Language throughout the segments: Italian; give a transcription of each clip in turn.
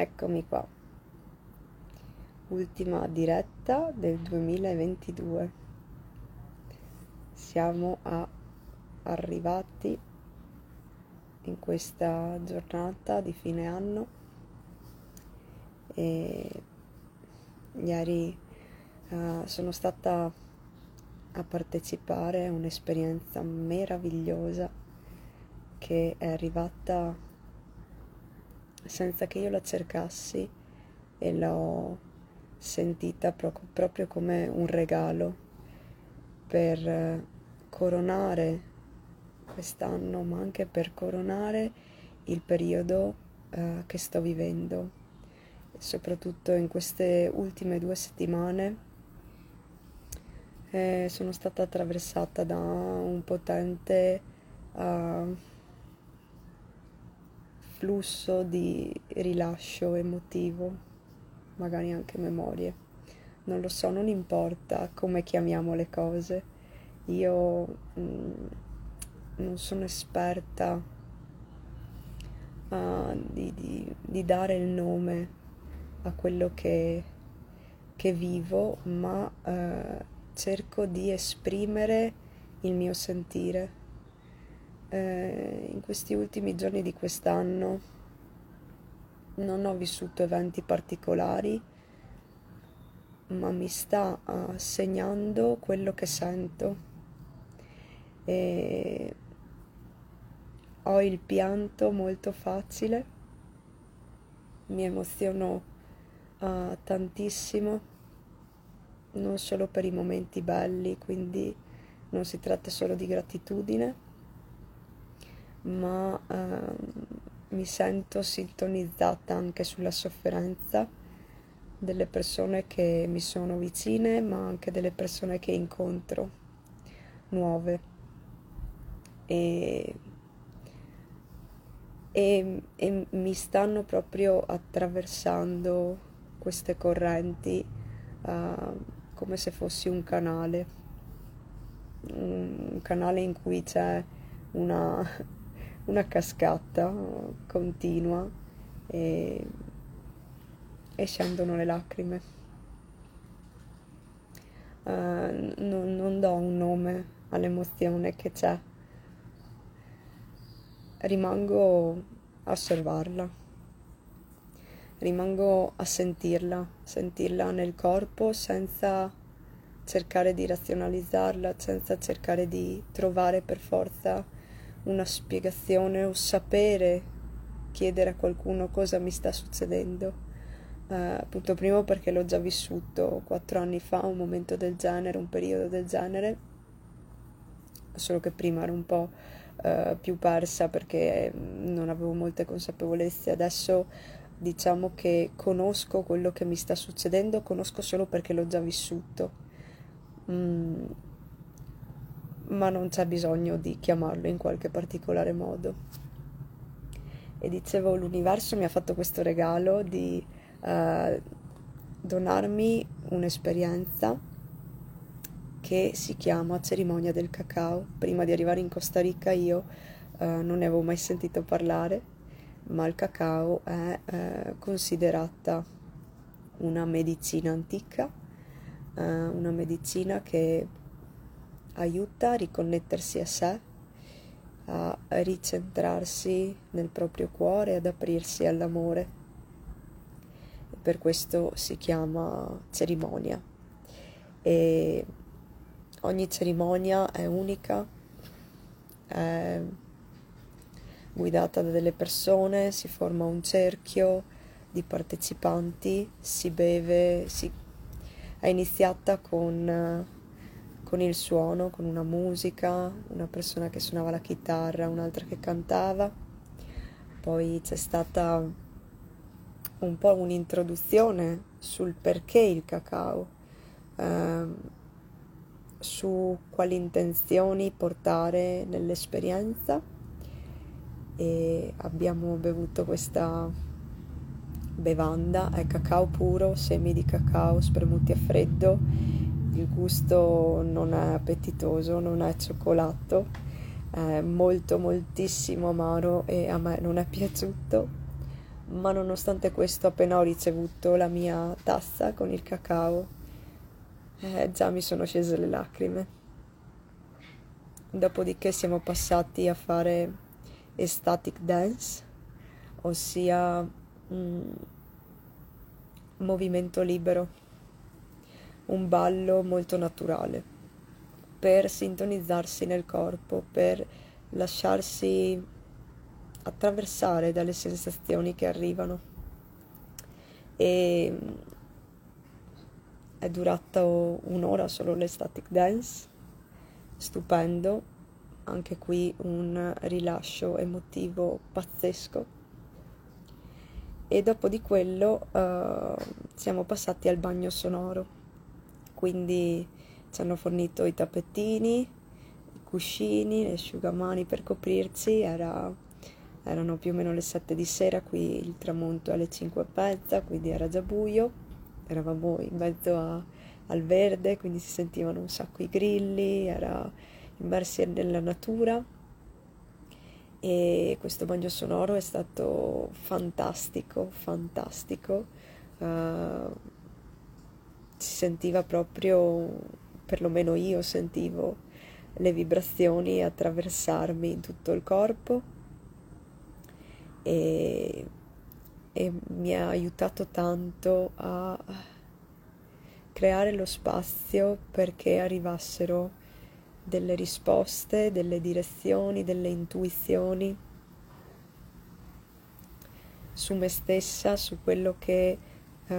Eccomi qua. Ultima diretta del 2022. Siamo a, arrivati in questa giornata di fine anno e ieri uh, sono stata a partecipare a un'esperienza meravigliosa che è arrivata senza che io la cercassi e l'ho sentita pro- proprio come un regalo per eh, coronare quest'anno, ma anche per coronare il periodo uh, che sto vivendo, soprattutto in queste ultime due settimane. Eh, sono stata attraversata da un potente uh, flusso di rilascio emotivo, magari anche memorie. Non lo so, non importa come chiamiamo le cose. Io mh, mm, non sono esperta uh, di, di, di, dare il nome a quello che, che vivo, ma uh, cerco di esprimere il mio sentire eh, in questi ultimi giorni di quest'anno non ho vissuto eventi particolari, ma mi sta segnando quello che sento. E ho il pianto molto facile, mi emoziono uh, tantissimo, non solo per i momenti belli, quindi non si tratta solo di gratitudine ma ehm, mi sento sintonizzata anche sulla sofferenza delle persone che mi sono vicine, ma anche delle persone che incontro nuove. E, e, e mi stanno proprio attraversando queste correnti uh, come se fossi un canale, un canale in cui c'è una una cascata continua e, e scendono le lacrime. Uh, non, non do un nome all'emozione che c'è, rimango a osservarla, rimango a sentirla, sentirla nel corpo senza cercare di razionalizzarla, senza cercare di trovare per forza una spiegazione o sapere chiedere a qualcuno cosa mi sta succedendo. Uh, appunto primo perché l'ho già vissuto quattro anni fa, un momento del genere, un periodo del genere, solo che prima ero un po' uh, più persa perché non avevo molte consapevolezze, adesso diciamo che conosco quello che mi sta succedendo, conosco solo perché l'ho già vissuto. Mm, ma non c'è bisogno di chiamarlo in qualche particolare modo. E dicevo, l'universo mi ha fatto questo regalo di uh, donarmi un'esperienza che si chiama cerimonia del cacao. Prima di arrivare in Costa Rica io uh, non ne avevo mai sentito parlare, ma il cacao è uh, considerata una medicina antica, una medicina che aiuta a riconnettersi a sé, a ricentrarsi nel proprio cuore, ad aprirsi all'amore. Per questo si chiama cerimonia. E ogni cerimonia è unica, è guidata da delle persone, si forma un cerchio di partecipanti, si beve, si... è iniziata con con il suono, con una musica, una persona che suonava la chitarra, un'altra che cantava. Poi c'è stata un po' un'introduzione sul perché il cacao, ehm, su quali intenzioni portare nell'esperienza e abbiamo bevuto questa bevanda, è cacao puro, semi di cacao spremuti a freddo il gusto non è appetitoso, non è cioccolato, è molto moltissimo amaro e a me non è piaciuto, ma nonostante questo appena ho ricevuto la mia tazza con il cacao eh, già mi sono scese le lacrime. Dopodiché siamo passati a fare ecstatic dance ossia mm, movimento libero un ballo molto naturale per sintonizzarsi nel corpo per lasciarsi attraversare dalle sensazioni che arrivano. E è durato un'ora solo l'estatic dance, stupendo, anche qui un rilascio emotivo pazzesco. E dopo di quello uh, siamo passati al bagno sonoro, quindi ci hanno fornito i tappetini, i cuscini, le asciugamani per coprirsi, era erano più o meno le 7 di sera, qui il tramonto alle 5 e mezza, quindi era già buio, eravamo in mezzo a, al verde, quindi si sentivano un sacco i grilli, era immersi nella natura e questo bagno sonoro è stato fantastico, fantastico. Uh, si sentiva proprio, perlomeno io sentivo le vibrazioni attraversarmi in tutto il corpo e, e mi ha aiutato tanto a creare lo spazio perché arrivassero delle risposte, delle direzioni, delle intuizioni su me stessa, su quello che uh,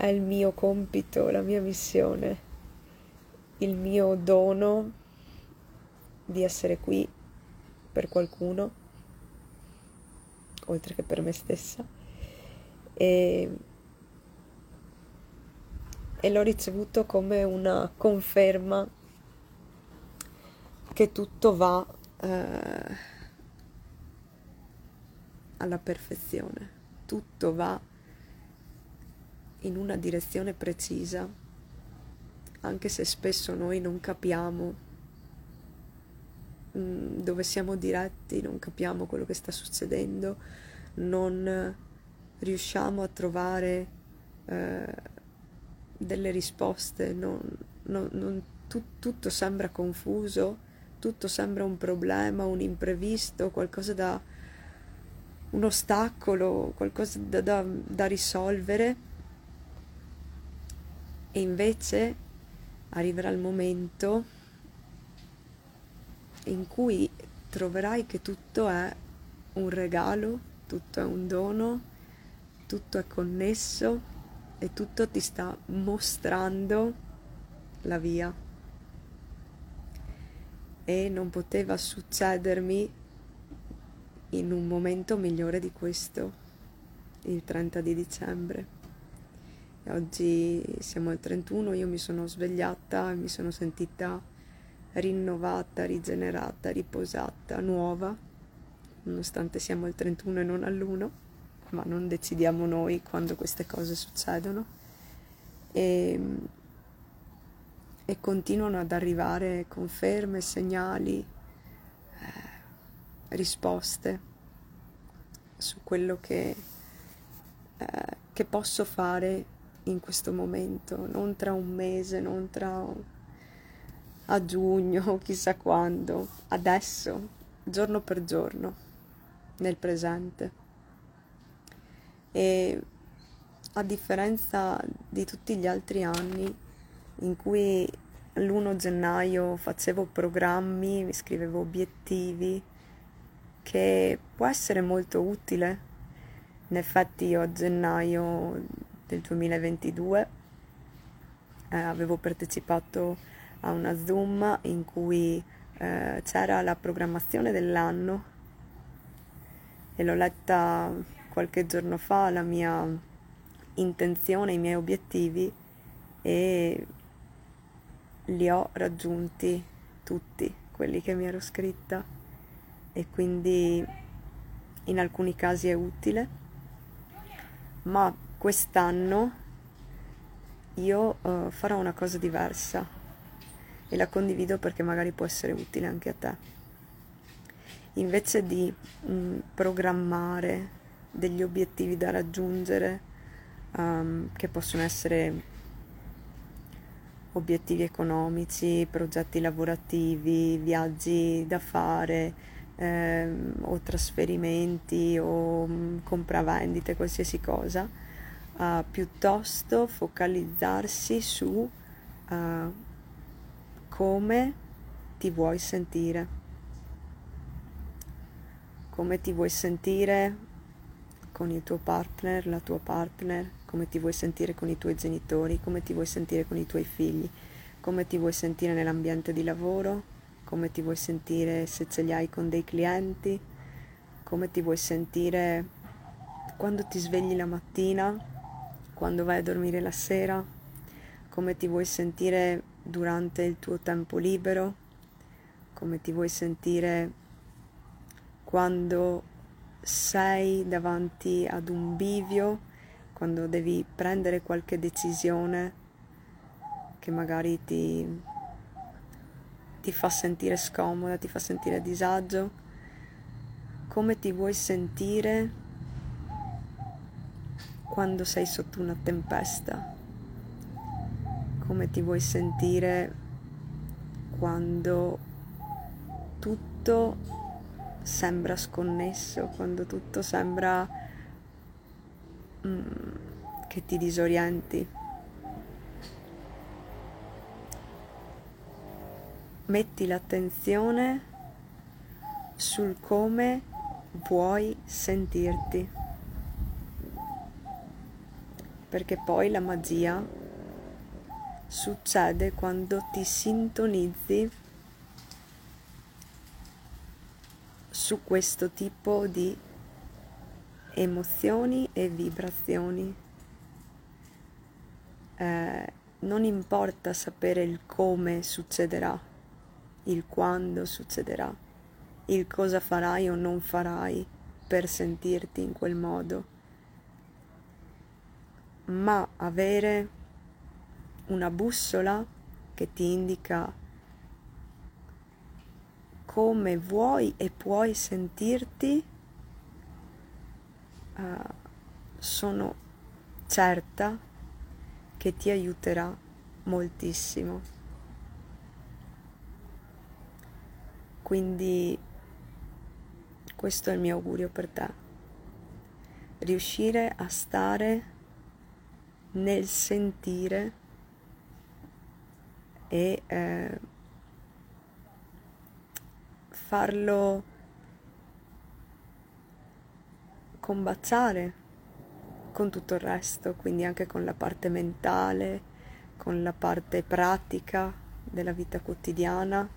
è il mio compito, la mia missione, il mio dono di essere qui per qualcuno, oltre che per me stessa. E, e l'ho ricevuto come una conferma che tutto va eh, alla perfezione, tutto va in una direzione precisa, anche se spesso noi non capiamo Mm, dove siamo diretti, non capiamo quello che sta succedendo, non riusciamo a trovare eh, delle risposte, non, non, non, tu, tutto sembra confuso, tutto sembra un problema, un imprevisto, qualcosa da un ostacolo, qualcosa da, da, da risolvere e invece arriverà il momento in cui troverai che tutto è un regalo, tutto è un dono, tutto è connesso e tutto ti sta mostrando la via. E non poteva succedermi in un momento migliore di questo, il 30 di dicembre. Oggi siamo al 31, io mi sono svegliata e mi sono sentita rinnovata, rigenerata, riposata, nuova, nonostante siamo al 31 e non all'1, ma non decidiamo noi quando queste cose succedono. E, e continuano ad arrivare conferme, segnali, eh, risposte su quello che, eh, che posso fare in questo momento, non tra un mese, non tra a giugno chissà quando, adesso, giorno per giorno, nel presente. E a differenza di tutti gli altri anni in cui l'1 gennaio facevo programmi, mi scrivevo obiettivi, che può essere molto utile. In effetti io a gennaio del 2022 eh, avevo partecipato a una Zoom in cui eh, c'era la programmazione dell'anno e l'ho letta qualche giorno fa, la mia intenzione, i miei obiettivi e li ho raggiunti tutti quelli che mi ero scritta e quindi in alcuni casi è utile, ma quest'anno io uh, farò una cosa diversa e la condivido perché magari può essere utile anche a te. invece di mh, mm, programmare degli obiettivi da raggiungere um, che possono essere obiettivi economici, progetti lavorativi, viaggi da fare ehm, o trasferimenti o mh, mm, compravendite, qualsiasi cosa, uh, piuttosto focalizzarsi su uh, come ti vuoi sentire. Come ti vuoi sentire con il tuo partner, la tua partner, come ti vuoi sentire con i tuoi genitori, come ti vuoi sentire con i tuoi figli, come ti vuoi sentire nell'ambiente di lavoro, come ti vuoi sentire se ce li hai con dei clienti, come ti vuoi sentire quando ti svegli la mattina, quando vai a dormire la sera, come ti vuoi sentire durante il tuo tempo libero, come ti vuoi sentire quando sei davanti ad un bivio, quando devi prendere qualche decisione che magari ti, ti fa sentire scomoda, ti fa sentire a disagio, come ti vuoi sentire quando sei sotto una tempesta, come ti vuoi sentire quando tutto sembra sconnesso, quando tutto sembra mm, che ti disorienti. Metti l'attenzione sul come vuoi sentirti, perché poi la magia succede quando ti sintonizzi su questo tipo di emozioni e vibrazioni. Eh, non importa sapere il come succederà, il quando succederà, il cosa farai o non farai per sentirti in quel modo, ma avere una bussola che ti indica come vuoi e puoi sentirti, uh, sono certa che ti aiuterà moltissimo. Quindi questo è il mio augurio per te. Riuscire a stare nel sentire e eh, farlo combaciare con tutto il resto, quindi anche con la parte mentale, con la parte pratica della vita quotidiana,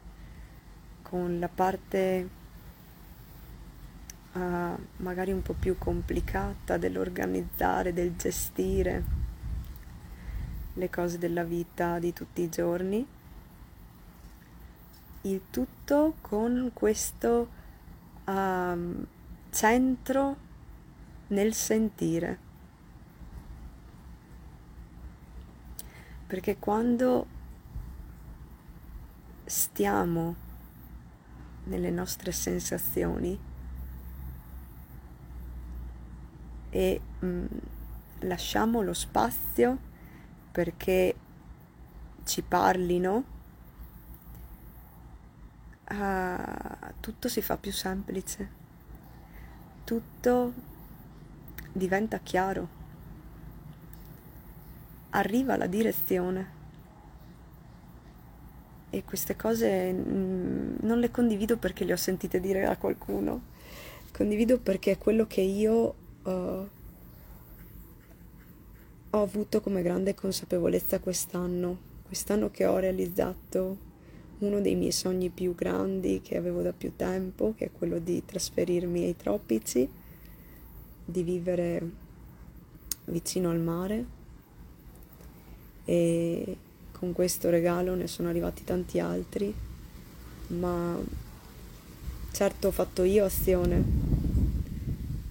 con la parte uh, magari un po' più complicata dell'organizzare, del gestire le cose della vita di tutti i giorni il tutto con questo um, centro nel sentire. Perché quando stiamo nelle nostre sensazioni e mh, mm, lasciamo lo spazio perché ci parlino uh, tutto si fa più semplice, tutto diventa chiaro, arriva la direzione. E queste cose mh, non le condivido perché le ho sentite dire a qualcuno, condivido perché è quello che io uh, ho avuto come grande consapevolezza quest'anno, quest'anno che ho realizzato uno dei miei sogni più grandi che avevo da più tempo, che è quello di trasferirmi ai tropici, di vivere vicino al mare. E con questo regalo ne sono arrivati tanti altri, ma certo ho fatto io azione,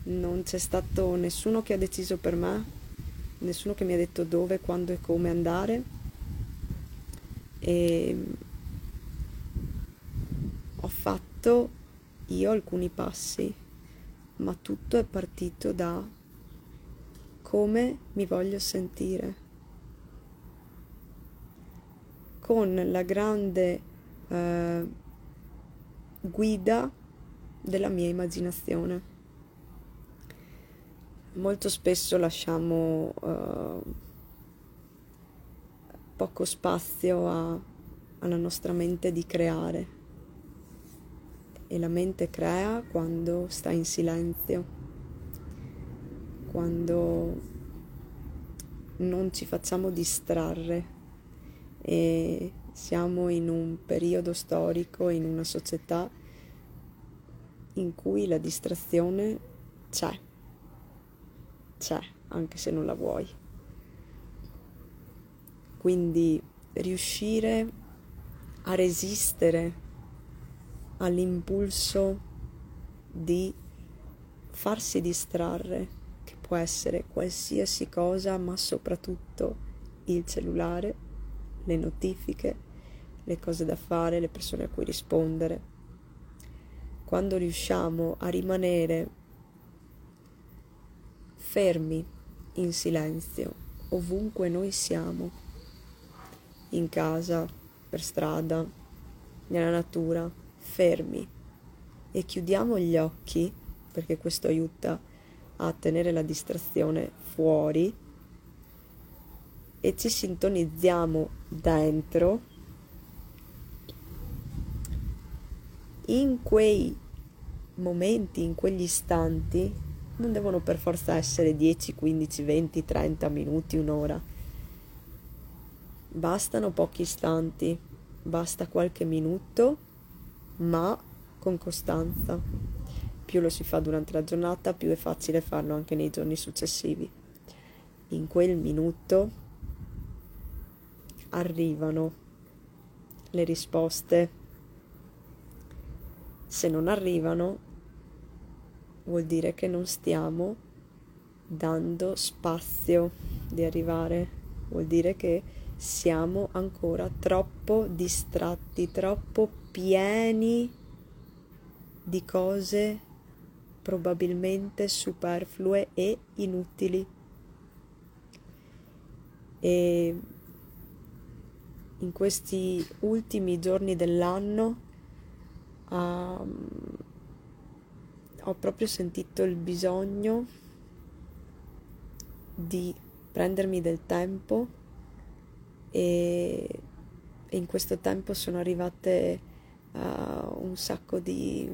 non c'è stato nessuno che ha deciso per me, nessuno che mi ha detto dove, quando e come andare e ho fatto io alcuni passi, ma tutto è partito da come mi voglio sentire, con la grande eh, guida della mia immaginazione. Molto spesso lasciamo uh, poco spazio a, alla nostra mente di creare. E la mente crea quando sta in silenzio, quando non ci facciamo distrarre. E siamo in un periodo storico, in una società in cui la distrazione c'è, c'è anche se non la vuoi. Quindi riuscire a resistere all'impulso di farsi distrarre, che può essere qualsiasi cosa, ma soprattutto il cellulare, le notifiche, le cose da fare, le persone a cui rispondere. Quando riusciamo a rimanere fermi in silenzio, ovunque noi siamo, in casa, per strada, nella natura, fermi. E chiudiamo gli occhi, perché questo aiuta a tenere la distrazione fuori e ci sintonizziamo dentro in quei momenti, in quegli istanti, non devono per forza essere 10, 15, 20, 30 minuti, un'ora. Bastano pochi istanti, basta qualche minuto ma con costanza. Più lo si fa durante la giornata, più è facile farlo anche nei giorni successivi. In quel minuto arrivano le risposte. Se non arrivano, vuol dire che non stiamo dando spazio di arrivare, vuol dire che siamo ancora troppo distratti, troppo pieni di cose probabilmente superflue e inutili. E in questi ultimi giorni dell'anno um, ho proprio sentito il bisogno di prendermi del tempo e, in questo tempo sono arrivate uh, un sacco di,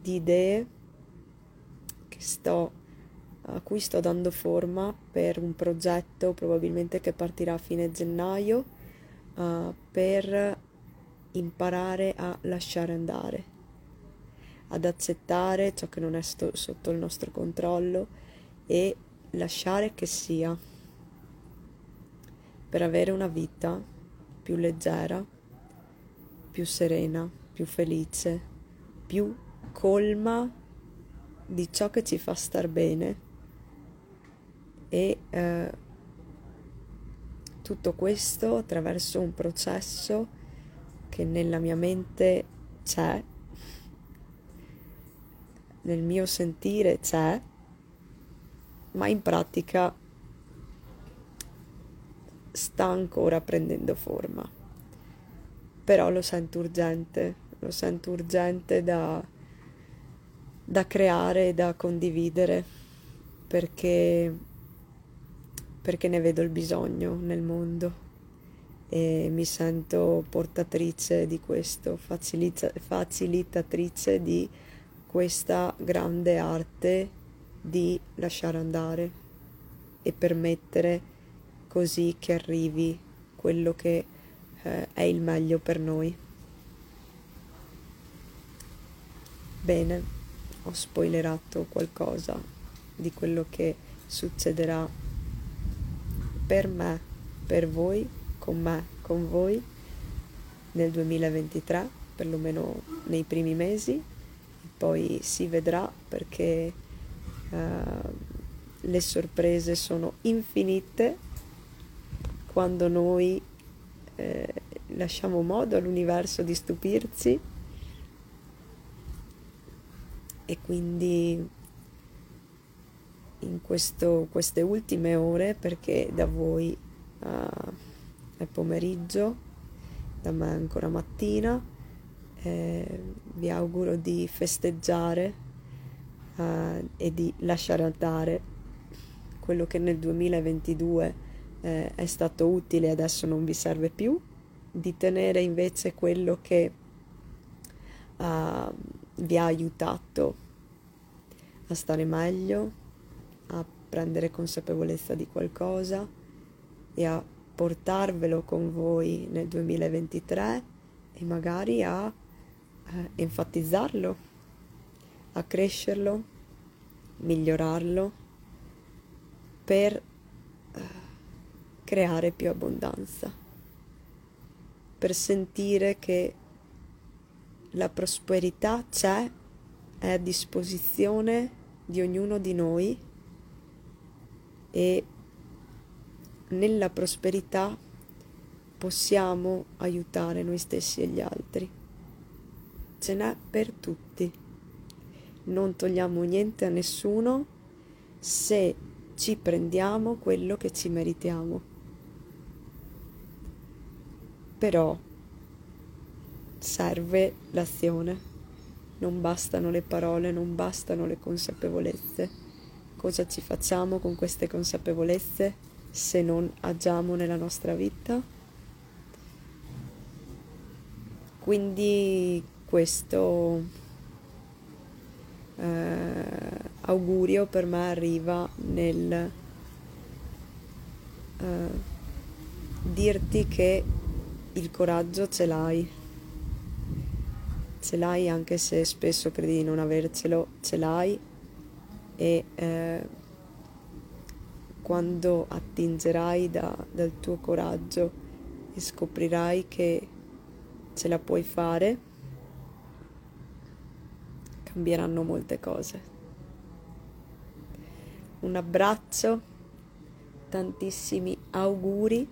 di idee sto, a cui sto dando forma per un progetto probabilmente che partirà a fine gennaio uh, per imparare a lasciare andare, ad accettare ciò che non è sto- sotto il nostro controllo e lasciare che sia. Per avere una vita più leggera più serena, più felice, più colma di ciò che ci fa star bene e eh, tutto questo attraverso un processo che nella mia mente c'è, nel mio sentire c'è, ma in pratica sta ancora prendendo forma. Però lo sento urgente, lo sento urgente da, da creare e da condividere perché, perché ne vedo il bisogno nel mondo e mi sento portatrice di questo, facilita- facilitatrice di questa grande arte di lasciare andare e permettere così che arrivi quello che eh, è il meglio per noi. Bene, ho spoilerato qualcosa di quello che succederà per me, per voi, con me, con voi nel 2023, perlomeno nei primi mesi, poi si vedrà perché uh, le sorprese sono infinite quando noi eh, lasciamo modo all'universo di stupirci e quindi in questo, queste ultime ore, perché da voi uh, è pomeriggio, da me è ancora mattina, eh, vi auguro di festeggiare uh, e di lasciare andare quello che nel 2022 eh, è stato utile e adesso non vi serve più, di tenere invece quello che uh, vi ha aiutato a stare meglio, a prendere consapevolezza di qualcosa e a portarvelo con voi nel 2023 e magari a eh, enfatizzarlo, a crescerlo, migliorarlo per eh, creare più abbondanza, per sentire che la prosperità c'è, è a disposizione di ognuno di noi e nella prosperità possiamo aiutare noi stessi e gli altri. Ce n'è per tutti. Non togliamo niente a nessuno se ci prendiamo quello che ci meritiamo. Però serve l'azione, non bastano le parole, non bastano le consapevolezze. Cosa ci facciamo con queste consapevolezze se non agiamo nella nostra vita? Quindi questo eh, augurio per me arriva nel eh, dirti che il coraggio ce l'hai. Ce l'hai anche se spesso credi di non avercelo, ce l'hai. E eh, quando attingerai da, dal tuo coraggio e scoprirai che ce la puoi fare, cambieranno molte cose. Un abbraccio, tantissimi auguri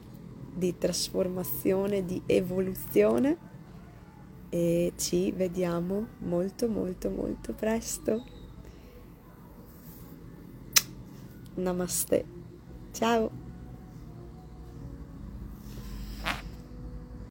di trasformazione, di evoluzione e ci vediamo molto molto molto presto. Namaste. Ciao.